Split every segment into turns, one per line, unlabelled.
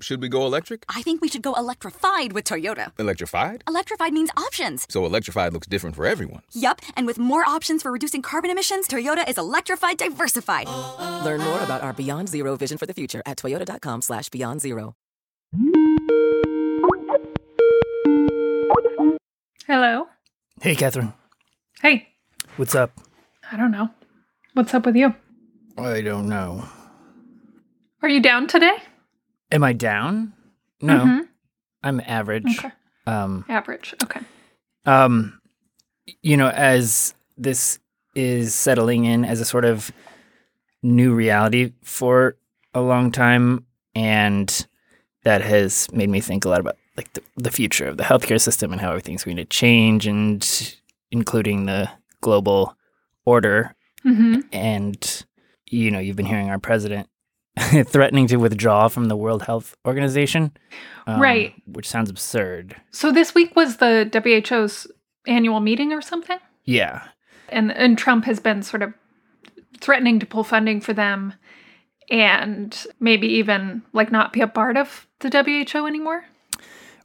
Should we go electric?
I think we should go electrified with Toyota.
Electrified?
Electrified means options.
So electrified looks different for everyone.
Yup, and with more options for reducing carbon emissions, Toyota is electrified diversified.
Learn more about our Beyond Zero vision for the future at toyota.com slash beyond zero.
Hello.
Hey, Catherine.
Hey.
What's up?
I don't know. What's up with you?
I don't know.
Are you down today?
Am I down? No.
Mhm.
I'm average.
Okay.
Um,
Average. Okay.
um, you know, as this is settling in as a sort of new reality for a long time, and that has made me think a lot about like the, the future of the healthcare system and how everything's going to change, and including the global order.
Mm-hmm.
And you know, you've been hearing our president threatening to withdraw from the World Health Organization, um,
Right.
Which sounds absurd.
So this week was the WHO's annual meeting or something?
Yeah,
And and Trump has been sort of threatening to pull funding for them and maybe even like not be a part of the WHO anymore.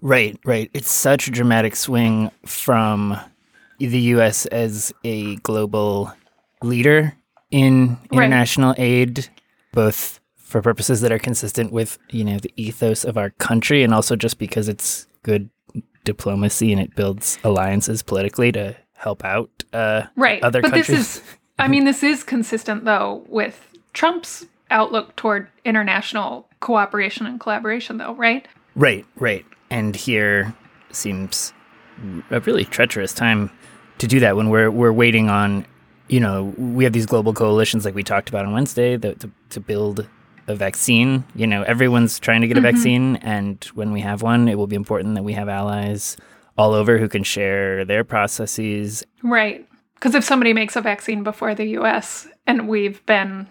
Right, right. It's such a dramatic swing from the U.S. as a global leader in
Right.
international aid, both for purposes that are consistent with you know the ethos of our country, and also just because it's good diplomacy and it builds alliances politically to help out uh,
Right.
other
but
countries.
this is I mean this is consistent though with Trump's outlook toward international cooperation and collaboration though, right?
Right, right. And here seems a really treacherous time to do that when we're we're waiting on, you know, we have these global coalitions like we talked about on Wednesday that, to to build a vaccine. You know, everyone's trying to get a vaccine, and when we have one, it will be important that we have allies all over who can share their processes.
Right. Because if somebody makes a vaccine before the US and we've been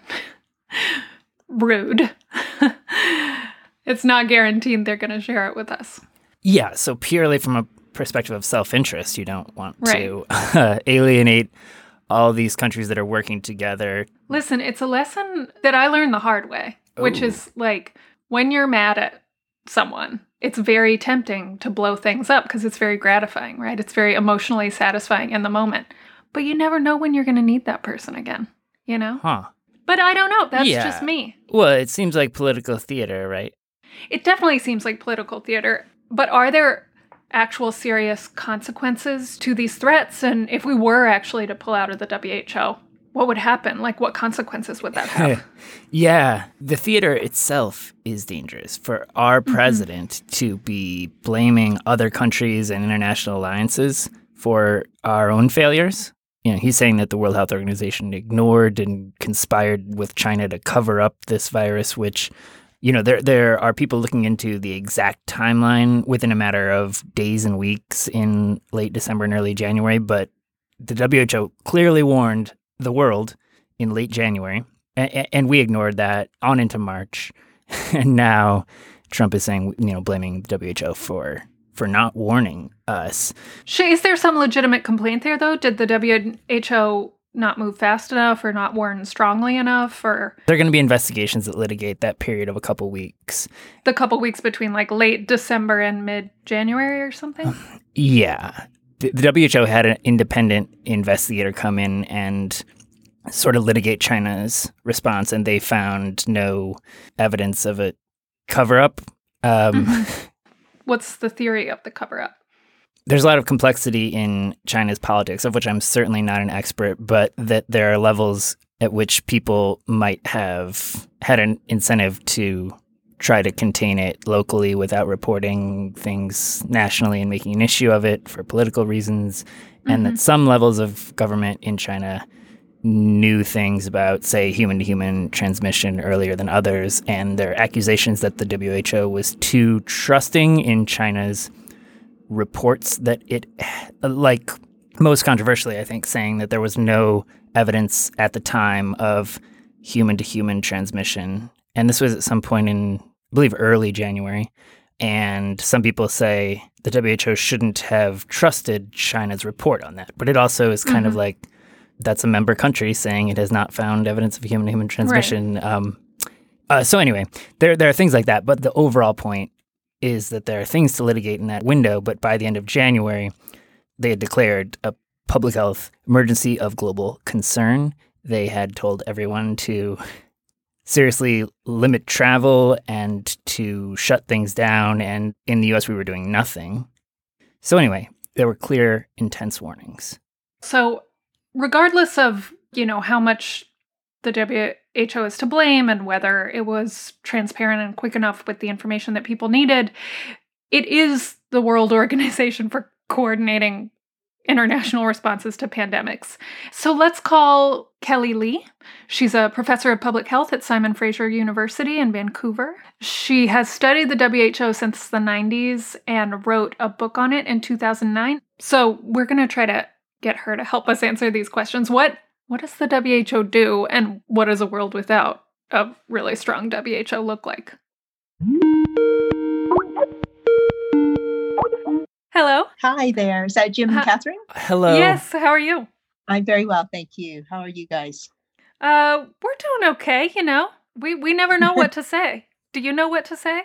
rude, it's not guaranteed they're going to share it with us.
Yeah, so purely from a perspective of self-interest, you don't want
Right.
to uh, alienate all these countries that are working together
Listen, it's a lesson that I learned the hard way, which
oh.
is like when you're mad at someone, it's very tempting to blow things up because it's very gratifying, right? It's very emotionally satisfying in the moment. But you never know when you're going to need that person again, you know?
Huh.
But I don't know. That's
Yeah.
just me.
Well, it seems like political theater, right?
It definitely seems like political theater, but are there actual serious consequences to these threats? And if we were actually to pull out of the WHO, what would happen? Like, what consequences would that have?
Yeah, the theater itself is dangerous for our mm-hmm. president to be blaming other countries and international alliances for our own failures. You know, he's saying that the World Health Organization ignored and conspired with China to cover up this virus, which, you know, there there are people looking into the exact timeline within a matter of days and weeks in late December and early January, but the WHO clearly warned the world in late January, and, and we ignored that on into March, and now Trump is saying, you know, blaming the WHO for for not warning us.
Is there some legitimate complaint there, though? Did the WHO not move fast enough or not warn strongly enough or
There are going to be investigations that litigate that period of a couple weeks.
the couple weeks between like late December and mid January or something?
Yeah. The, the WHO had an independent investigator come in and sort of litigate China's response, and they found no evidence of a cover up. Um,
What's the theory of the cover up?
there's a lot of complexity in China's politics, of which I'm certainly not an expert, but that there are levels at which people might have had an incentive to try to contain it locally without reporting things nationally and making an issue of it for political reasons, and that mm-hmm. some levels of government in China knew things about, say, human to human transmission earlier than others, and there are accusations that the WHO was too trusting in China's reports that it, like most controversially, I think, saying that there was no evidence at the time of human to human transmission. And this was at some point in, believe, early January. And some people say the WHO shouldn't have trusted China's report on that. But it also is kind of like that's a member country saying it has not found evidence of human to human transmission. Um, Uh, so anyway, there there are things like that, but the overall point is that there are things to litigate in that window. But by the end of January, they had declared a public health emergency of global concern. They had told everyone to seriously limit travel and to shut things down. And in the US, we were doing nothing. So, anyway, there were clear, intense warnings.
So, regardless of, you know, how much the WHO is to blame and whether it was transparent and quick enough with the information that people needed, it is the World Organization for Coordinating international responses to pandemics. So let's call Kelley Lee. She's a professor of public health at Simon Fraser University in Vancouver. She has studied the WHO since the 90s and wrote a book on it in 2009. So we're going to try to get her to help us answer these questions. What what does the WHO do and what does a world without a really strong WHO look like? Hello.
Hi there. Is that Jim and
Hi.
Catherine?
Hello.
Yes, how are you?
I'm very well, thank you. How are you guys?
Uh, we're doing okay, you know. We we never know what to say. Do you know what to say?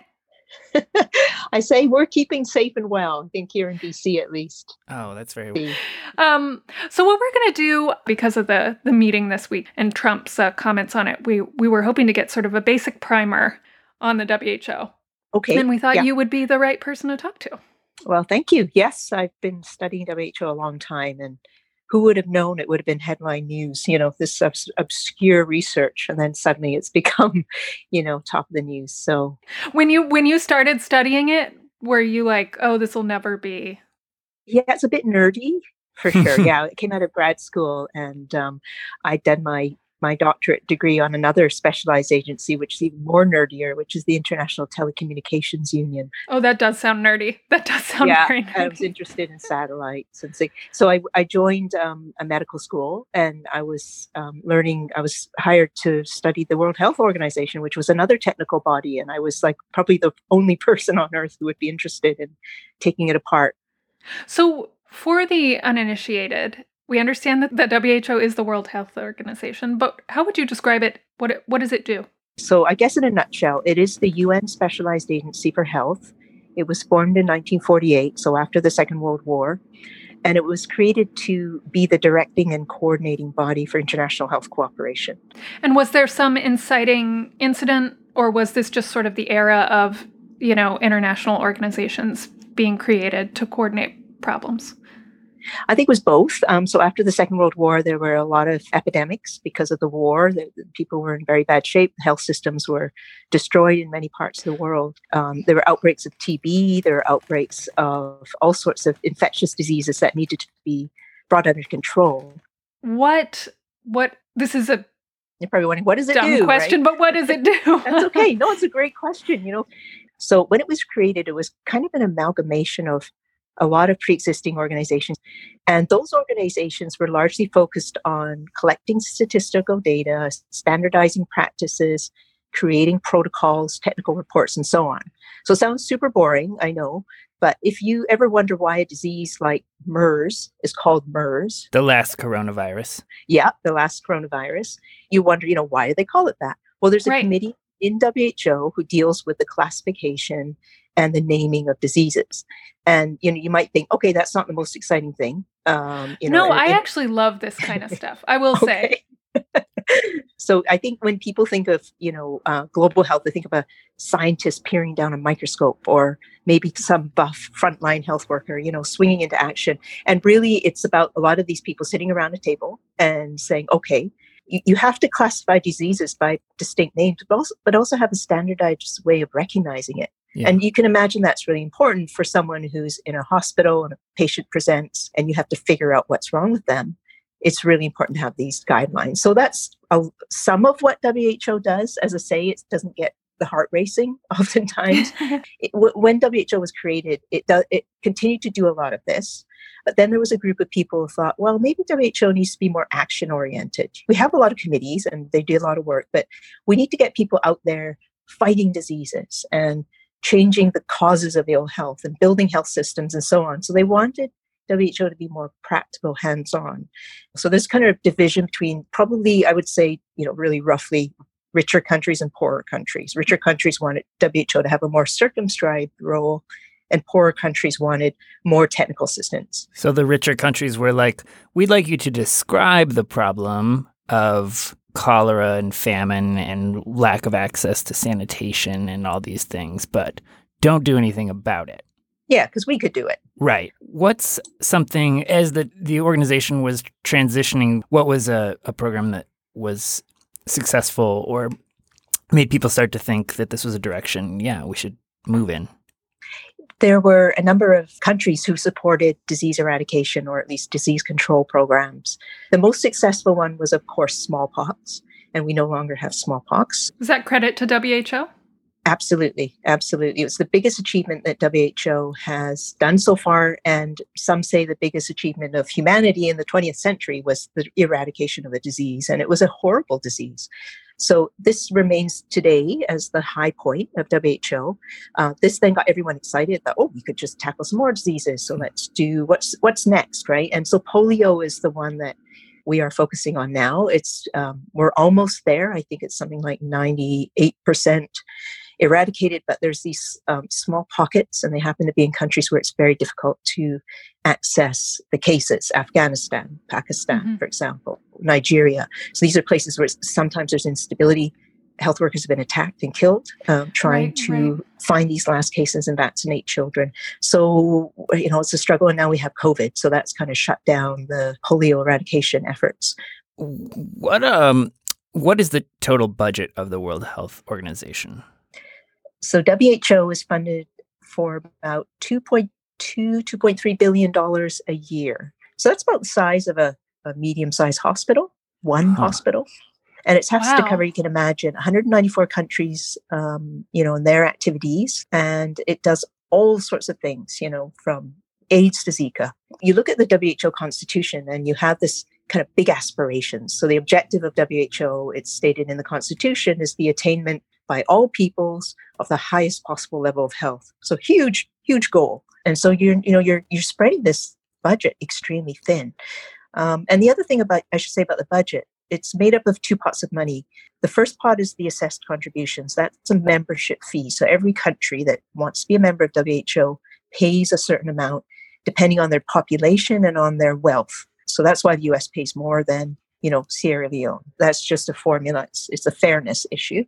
I say we're keeping safe and well. I think here in BC at least.
Oh, that's very
The-
Um, so what we're gonna do because of the the meeting this week and Trump's uh, comments on it, we we were hoping to get sort of a basic primer on the WHO,
Okay.
and we thought
yeah.
you would be the right person to talk to.
Well, thank you. Yes, I've been studying WHO a long time, and who would have known it would have been headline news? You know, this obs- obscure research, and then suddenly it's become, you know, top of the news. So
When you when you started studying it, were you like, oh, this will never be?
yeah, it's a bit nerdy for sure. yeah, it came out of grad school, and um, I'd done my my doctorate degree on another specialized agency, which is even more nerdier, which is the International Telecommunications Union.
Oh, that does sound nerdy. That does sound
yeah,
very
I was interested in satellites and so, so I, I joined um, a medical school and I was um, learning. I was hired to study the World Health Organization, which was another technical body, and I was like probably the only person on earth who would be interested in taking it apart.
So, for the uninitiated, we understand that the WHO is the World Health Organization, but how would you describe it? What it, what does it do?
So, I guess in a nutshell, it is the UN Specialized Agency for Health. It was formed in 1948, so after the Second World War, and it was created to be the directing and coordinating body for international health cooperation.
And was there some inciting incident, or was this just sort of the era of, you know, international organizations being created to coordinate problems?
I think it was both. Um, so after the Second World War, there were a lot of epidemics because of the war. The, the people were in very bad shape. Health systems were destroyed in many parts of the world. Um, there were outbreaks of TB. There were outbreaks of all sorts of infectious diseases that needed to be brought under control.
What, what, this is a
You're probably wondering, what does it
dumb
do?
question,
right?
but what does it do?
That's okay. No, it's a great question. You know, so when it was created, it was kind of an amalgamation of a lot of pre-existing organizations, and those organizations were largely focused on collecting statistical data, standardizing practices, creating protocols, technical reports, and so on. So it sounds super boring, I know. But if you ever wonder why a disease like MERS is called MERS,
The last coronavirus.
yeah, the last coronavirus, you wonder, you know, why do they call it that? Well, there's a
Right.
committee in WHO who deals with the classification and the naming of diseases. And you know, you might think, okay, that's not the most exciting thing. Um, you know,
no,
and-
I
and-
actually love this kind of stuff. I will say.
So I think when people think of you know uh, global health, they think of a scientist peering down a microscope, or maybe some buff frontline health worker, you know, swinging into action. And really, it's about a lot of these people sitting around a table and saying, okay. You, you have to classify diseases by distinct names, but also, but also have a standardized way of recognizing it.
Yeah.
And you can imagine that's really important for someone who's in a hospital and a patient presents and you have to figure out what's wrong with them. It's really important to have these guidelines. So that's a, some of what WHO does. As I say, it doesn't get the heart racing oftentimes. it, w- when WHO was created, it, do, it continued to do a lot of this. But then there was a group of people who thought, well, maybe WHO needs to be more action oriented. We have a lot of committees and they do a lot of work, but we need to get people out there fighting diseases and changing the causes of ill health and building health systems and so on. So they wanted WHO to be more practical, hands on. So there's kind of division between probably, I would say, you know, really roughly richer countries and poorer countries. Richer countries wanted WHO to have a more circumscribed role, and poorer countries wanted more technical assistance.
So the richer countries were like, we'd like you to describe the problem of cholera and famine and lack of access to sanitation and all these things, but don't do anything about it.
Yeah, because we could do it.
Right. What's something as the the organization was transitioning? What was a, a program that was successful or made people start to think that this was a direction? Yeah, we should move in.
There were a number of countries who supported disease eradication or at least disease control programs. The most successful one was, of course, smallpox, and we no longer have smallpox.
Is that credit to WHO?
Absolutely, absolutely. It's the biggest achievement that WHO has done so far, and some say the biggest achievement of humanity in the 20th century was the eradication of a disease, and it was a horrible disease. So this remains today as the high point of WHO. Uh, this then got everyone excited that oh, we could just tackle some more diseases. So let's do what's what's next, right? And so polio is the one that we are focusing on now. It's um, we're almost there. I think it's something like 98 percent eradicated, but there's these um, small pockets, and they happen to be in countries where it's very difficult to access the cases Afghanistan, Pakistan, mm-hmm. for example, Nigeria. So these are places where sometimes there's instability. Health workers have been attacked and killed um, trying right, to right. find these last cases and vaccinate children. So, you know, it's a struggle. And now we have COVID. So that's kind of shut down the polio eradication efforts.
What, um, what is the total budget of the World Health Organization?
So WHO is funded for about 2.2, 2.3 billion dollars a year. So that's about the size of a, a medium-sized hospital, one huh. hospital. And it has wow. to cover, you can imagine, 194 countries, um, you know, and their activities. And it does all sorts of things, you know, from AIDS to Zika. You look at the WHO constitution and you have this kind of big aspirations. So the objective of WHO, it's stated in the constitution, is the attainment by all peoples of the highest possible level of health. So huge, huge goal. And so you're, you know, you're you're spreading this budget extremely thin. Um, and the other thing about I should say about the budget, it's made up of two pots of money. The first pot is the assessed contributions. That's a membership fee. So every country that wants to be a member of WHO pays a certain amount depending on their population and on their wealth. So that's why the US pays more than you know, Sierra Leone. That's just a formula. It's, it's a fairness issue.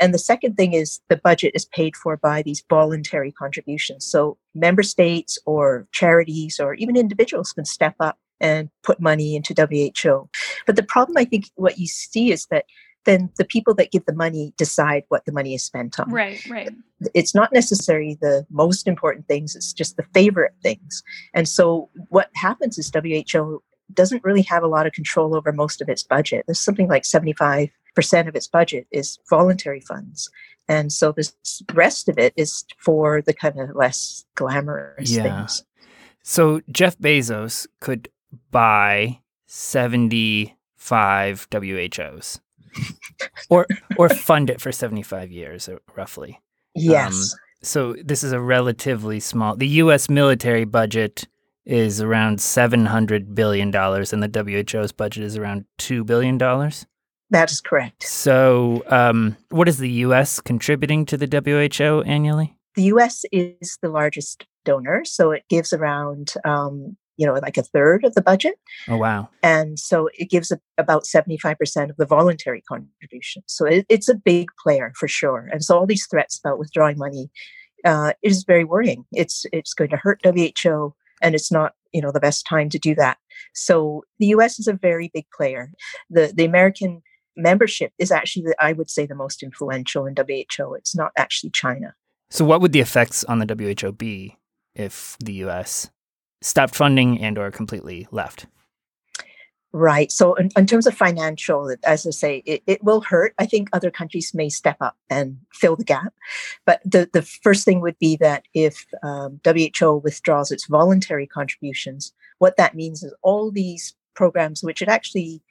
And the second thing is the budget is paid for by these voluntary contributions. So member states or charities or even individuals can step up and put money into WHO. But the problem, I think, what you see is that then the people that give the money decide what the money is spent on.
Right, right.
It's not necessarily the most important things, it's just the favorite things. And so what happens is WHO doesn't really have a lot of control over most of its budget. There's something like 75% of its budget is voluntary funds. And so the rest of it is for the kind of less glamorous yeah. things.
So Jeff Bezos could buy 75 WHOs or or fund it for 75 years uh, roughly.
Yes. Um,
so this is a relatively small the US military budget is around $700 billion, and the WHO's budget is around $2 billion.
That is correct.
So, um, what is the U.S. contributing to the WHO annually?
The U.S. is the largest donor, so it gives around, um, you know, like a third of the budget.
Oh, wow.
And so it gives a, about 75% of the voluntary contribution. So it, it's a big player for sure. And so all these threats about withdrawing money uh, is very worrying. It's, it's going to hurt WHO and it's not you know the best time to do that. So the us is a very big player. The the american membership is actually the, i would say the most influential in WHO it's not actually china.
So what would the effects on the WHO be if the us stopped funding and or completely left
Right. So, in, in, terms of financial, as I say, it, it will hurt. I think other countries may step up and fill the gap. But the, the first thing would be that if um, WHO withdraws its voluntary contributions, what that means is all these programs, which it actually,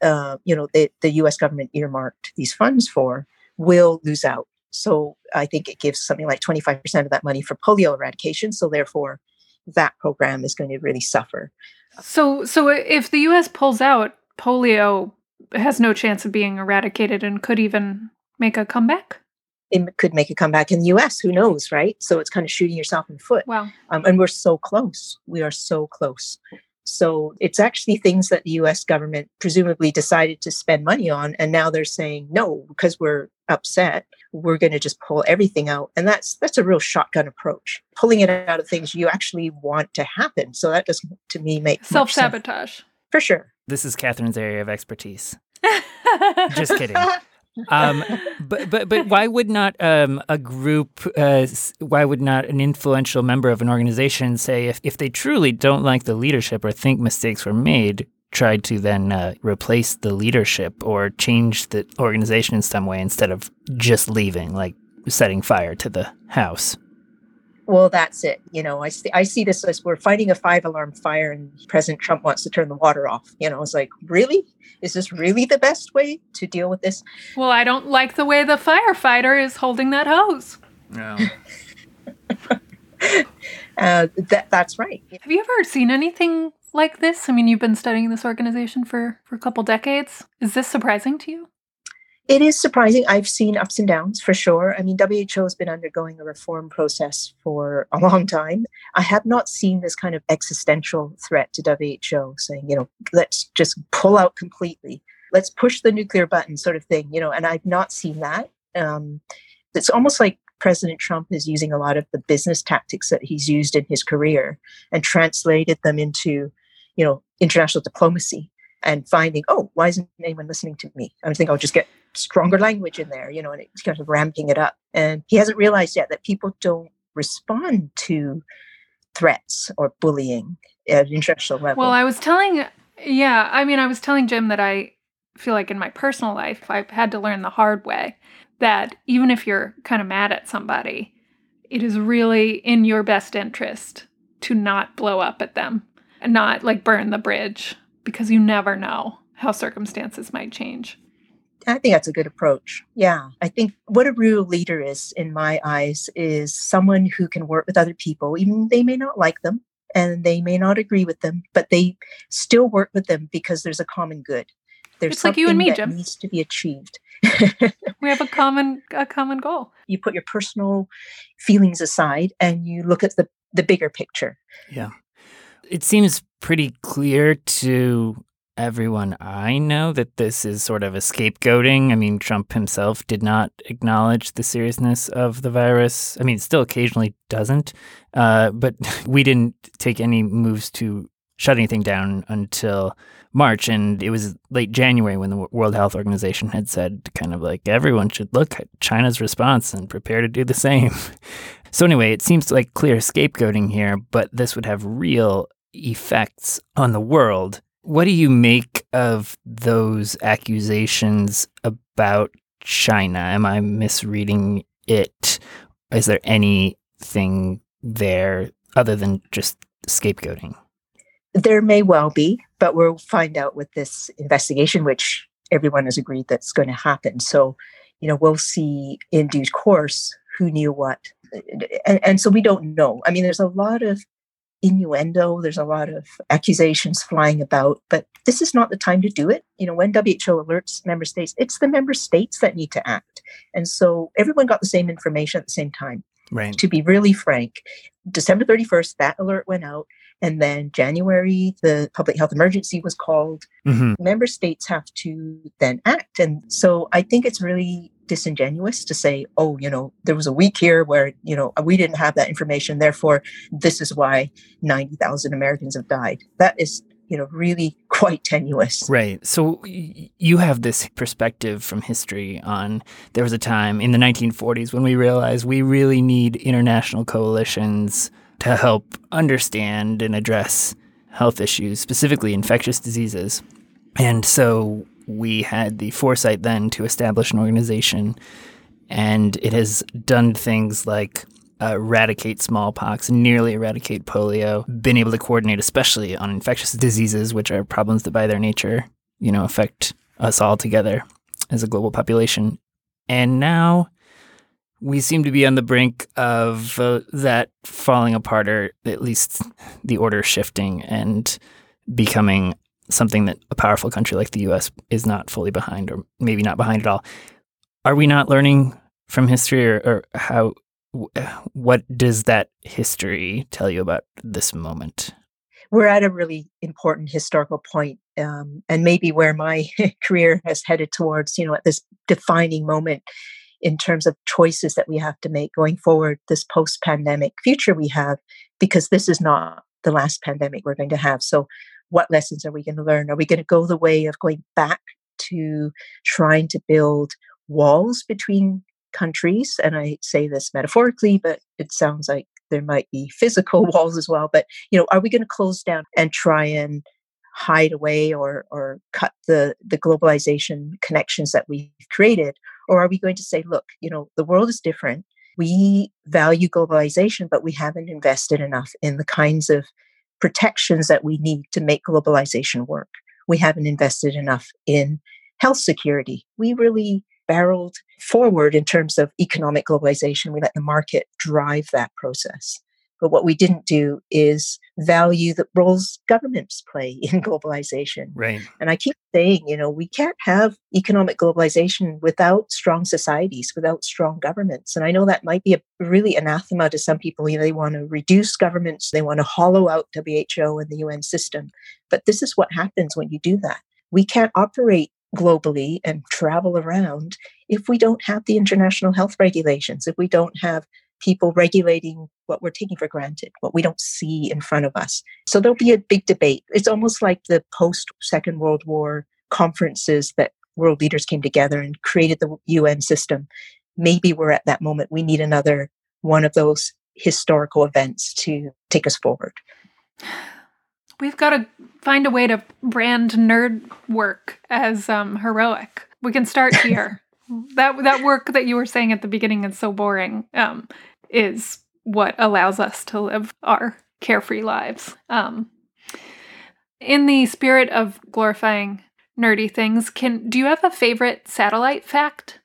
uh, you know, the, the US government earmarked these funds for, will lose out. So, I think it gives something like 25% of that money for polio eradication. So, therefore, that program is going to really suffer.
So, so if the U.S. pulls out, polio has no chance of being eradicated and could even make a comeback?
It could make a comeback in the US. Who knows, right? So it's kind of shooting yourself in the foot.
Wow.
Um, and we're so close. We are so close. So it's actually things that the US government presumably decided to spend money on. And now they're saying, no, because we're upset, we're going to just pull everything out. And that's that's a real shotgun approach, pulling it out of things you actually want to happen. So that doesn't to me make much
Self
sense.
sabotage.
For sure.
This is Catherine's area of expertise. Just kidding. Um, but but but why would not um, a group? Uh, why would not an influential member of an organization say if if they truly don't like the leadership or think mistakes were made, try to then uh, replace the leadership or change the organization in some way instead of just leaving, like setting fire to the house.
Well, that's it. You know, I see, I see this as we're fighting a five alarm fire and President Trump wants to turn the water off. You know, it's like, really? Is this really the best way to deal with this?
Well, I don't like the way the firefighter is holding that hose.
No.
Uh, that, that's right.
Have you ever seen anything like this? I mean, you've been studying this organization for, for a couple decades. Is this surprising to you?
It is surprising. I've seen ups and downs for sure. I mean, WHO has been undergoing a reform process for a long time. I have not seen this kind of existential threat to WHO saying, you know, let's just pull out completely. Let's push the nuclear button, sort of thing, you know, and I've not seen that. Um, it's almost like President Trump is using a lot of the business tactics that he's used in his career and translated them into, you know, international diplomacy and finding, oh, why isn't anyone listening to me? I think I'll just get stronger language in there, you know, and it's kind of ramping it up. And he hasn't realized yet that people don't respond to threats or bullying at international level.
Well, I was telling, yeah, I mean, I was telling Jim that I feel like in my personal life, I've had to learn the hard way that even if you're kind of mad at somebody, it is really in your best interest to not blow up at them not like burn the bridge because you never know how circumstances might change.
I think that's a good approach. Yeah. I think what a real leader is, in my eyes, is someone who can work with other people, even they may not like them and they may not agree with them, but they still work with them because there's a common good. There's
It's like you and
something
me,
that
Jim.
needs to be achieved.
We have a common a common goal.
you put your personal feelings aside and you look at the, the bigger picture.
It seems pretty clear to everyone I know that this is sort of a scapegoating. I mean, Trump himself did not acknowledge the seriousness of the virus. I mean, still occasionally doesn't. Uh, but we didn't take any moves to shut anything down until March. And it was late January when the World Health Organization had said, kind of like, everyone should look at China's response and prepare to do the same. So, anyway, it seems like clear scapegoating here, but this would have real effects on the world. What do you make of those accusations about China? Am I misreading it? Is there anything there other than just scapegoating?
There may well be, but we'll find out with this investigation, which everyone has agreed that's going to happen. So, you know, we'll see in due course who knew what. And, and so we don't know. I mean, there's a lot of innuendo, there's a lot of accusations flying about, but this is not the time to do it. You know, when WHO alerts member states, it's the member states that need to act. And so everyone got the same information at the same time
Right.
to be really frank, December 31st, that alert went out. And then January, the public health emergency was called.
hmm
Member states have to then act. And so I think it's really disingenuous to say, oh, you know, there was a week here where, you know, we didn't have that information. Therefore, this is why 90,000 Americans have died. That is, you know, really quite tenuous.
Right. So y- you have this perspective from history on there was a time in the 1940s when we realized we really need international coalitions to help understand and address health issues, specifically infectious diseases. And so we had the foresight then to establish an organization, and it has done things like uh, eradicate smallpox, nearly eradicate polio, been able to coordinate, especially on infectious diseases, which are problems that by their nature, you know, affect us all together as a global population. And now we seem to be on the brink of uh, that falling apart, or at least the order shifting and becoming something that a powerful country like the US is not fully behind, or maybe not behind at all. Are we not learning from history, or, or how? What does that history tell you about this moment?
We're at a really important historical point, um, and maybe where my career has headed towards, you know, at this defining moment in terms of choices that we have to make going forward, this post pandemic future we have, because this is not the last pandemic we're going to have. So, what lessons are we going to learn? Are we going to go the way of going back to trying to build walls between countries? And I say this metaphorically, but it sounds like there might be physical walls as well. But you know, are we going to close down and try and hide away or or cut the the globalization connections that we've created or are we going to say look you know the world is different. We value globalization but we haven't invested enough in the kinds of protections that we need to make globalization work. We haven't invested enough in health security. We really barreled forward in terms of economic globalization. We let the market drive that process but what we didn't do is value the roles governments play in globalization.
Right.
And I keep saying, you know, we can't have economic globalization without strong societies, without strong governments. And I know that might be a really anathema to some people. You know, they want to reduce governments, they want to hollow out WHO and the UN system. But this is what happens when you do that. We can't operate globally and travel around if we don't have the international health regulations, if we don't have people regulating what we're taking for granted, what we don't see in front of us. So there'll be a big debate. It's almost like the post Second World War conferences that world leaders came together and created the UN system. Maybe we're at that moment. We need another one of those historical events to take us forward.
We've got to find a way to brand nerd work as um, heroic. We can start here. That that work that you were saying at the beginning is so boring. Um, is what allows us to live our carefree lives. Um, in the spirit of glorifying nerdy things, can do you have a favorite satellite fact?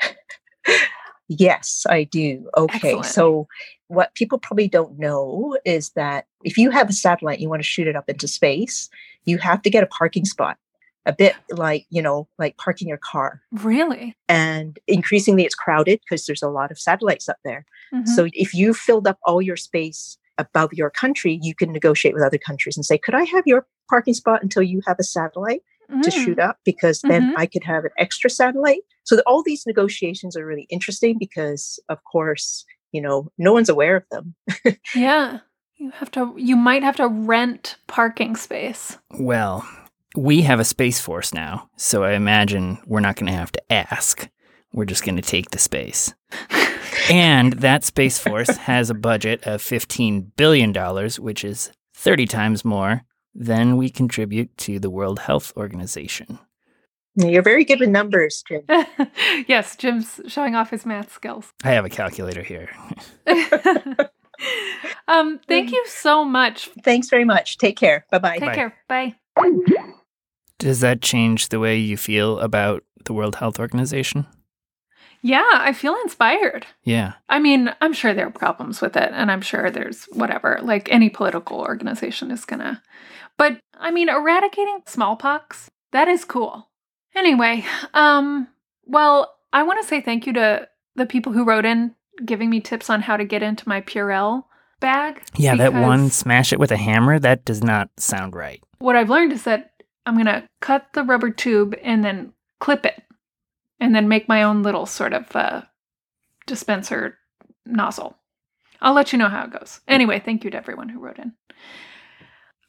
yes, I do. Okay, Excellent. so what people probably don't know is that if you have a satellite, you want to shoot it up into space, you have to get a parking spot a bit like you know like parking your car.
Really?
And increasingly it's crowded because there's a lot of satellites up there. Mm-hmm. so if you filled up all your space above your country you can negotiate with other countries and say could i have your parking spot until you have a satellite to shoot mm. up? Because then mm-hmm. i could have an extra satellite. So the, all these negotiations are really interesting because of course you know no one's aware of them.
Yeah. You have to you might have to rent parking space.
Well we have a space force now, so I imagine we're not going to have to ask. We're just going to take the space. and that space force has a budget of $15 billion, which is 30 times more than we contribute to the World Health Organization.
You're very good with numbers, Jim.
yes, Jim's showing off his math skills.
I have a calculator here.
um, thank you so much.
Thanks very much. Take care. Bye-bye.
Take
Bye.
care. Bye.
Does that change the way you feel about the World Health Organization?
Yeah, I feel inspired.
Yeah.
I mean, I'm sure there are problems with it, and I'm sure there's whatever, like any political organization is gonna. But I mean, eradicating smallpox, that is cool. Anyway, um, well, I want to say thank you to the people who wrote in giving me tips on how to get into my Purell bag.
Yeah, that one smash it with a hammer, that does not sound right.
What I've learned is that I'm going to cut the rubber tube and then clip it and then make my own little sort of uh, dispenser nozzle. I'll let you know how it goes. Anyway, thank you to everyone who wrote in.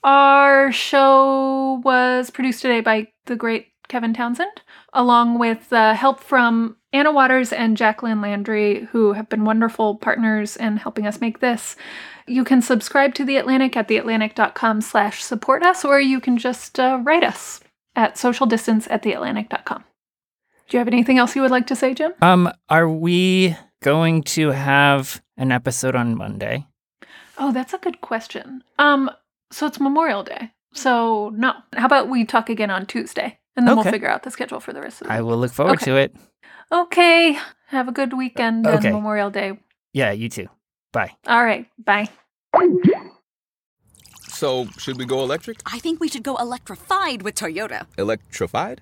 Our show was produced today by the great Kevin Townsend, along with uh, help from Anna Waters and Jacqueline Landry, who have been wonderful partners in helping us make this. You can subscribe to The Atlantic at theatlantic.com slash support us, or you can just uh, write us at socialdistance at theatlantic.com. Do you have anything else you would like to say, Jim?
Um, are we going to have an episode on Monday?
Oh, that's a good question. Um, so it's Memorial Day. So no. How about we talk again on Tuesday? And then okay. we'll figure out the schedule for the rest of the
I will look forward okay. to it.
Okay. Have a good weekend okay. and Memorial Day.
Yeah, you too. Bye.
All right. Bye.
So, should we go electric?
I think we should go electrified with Toyota.
Electrified?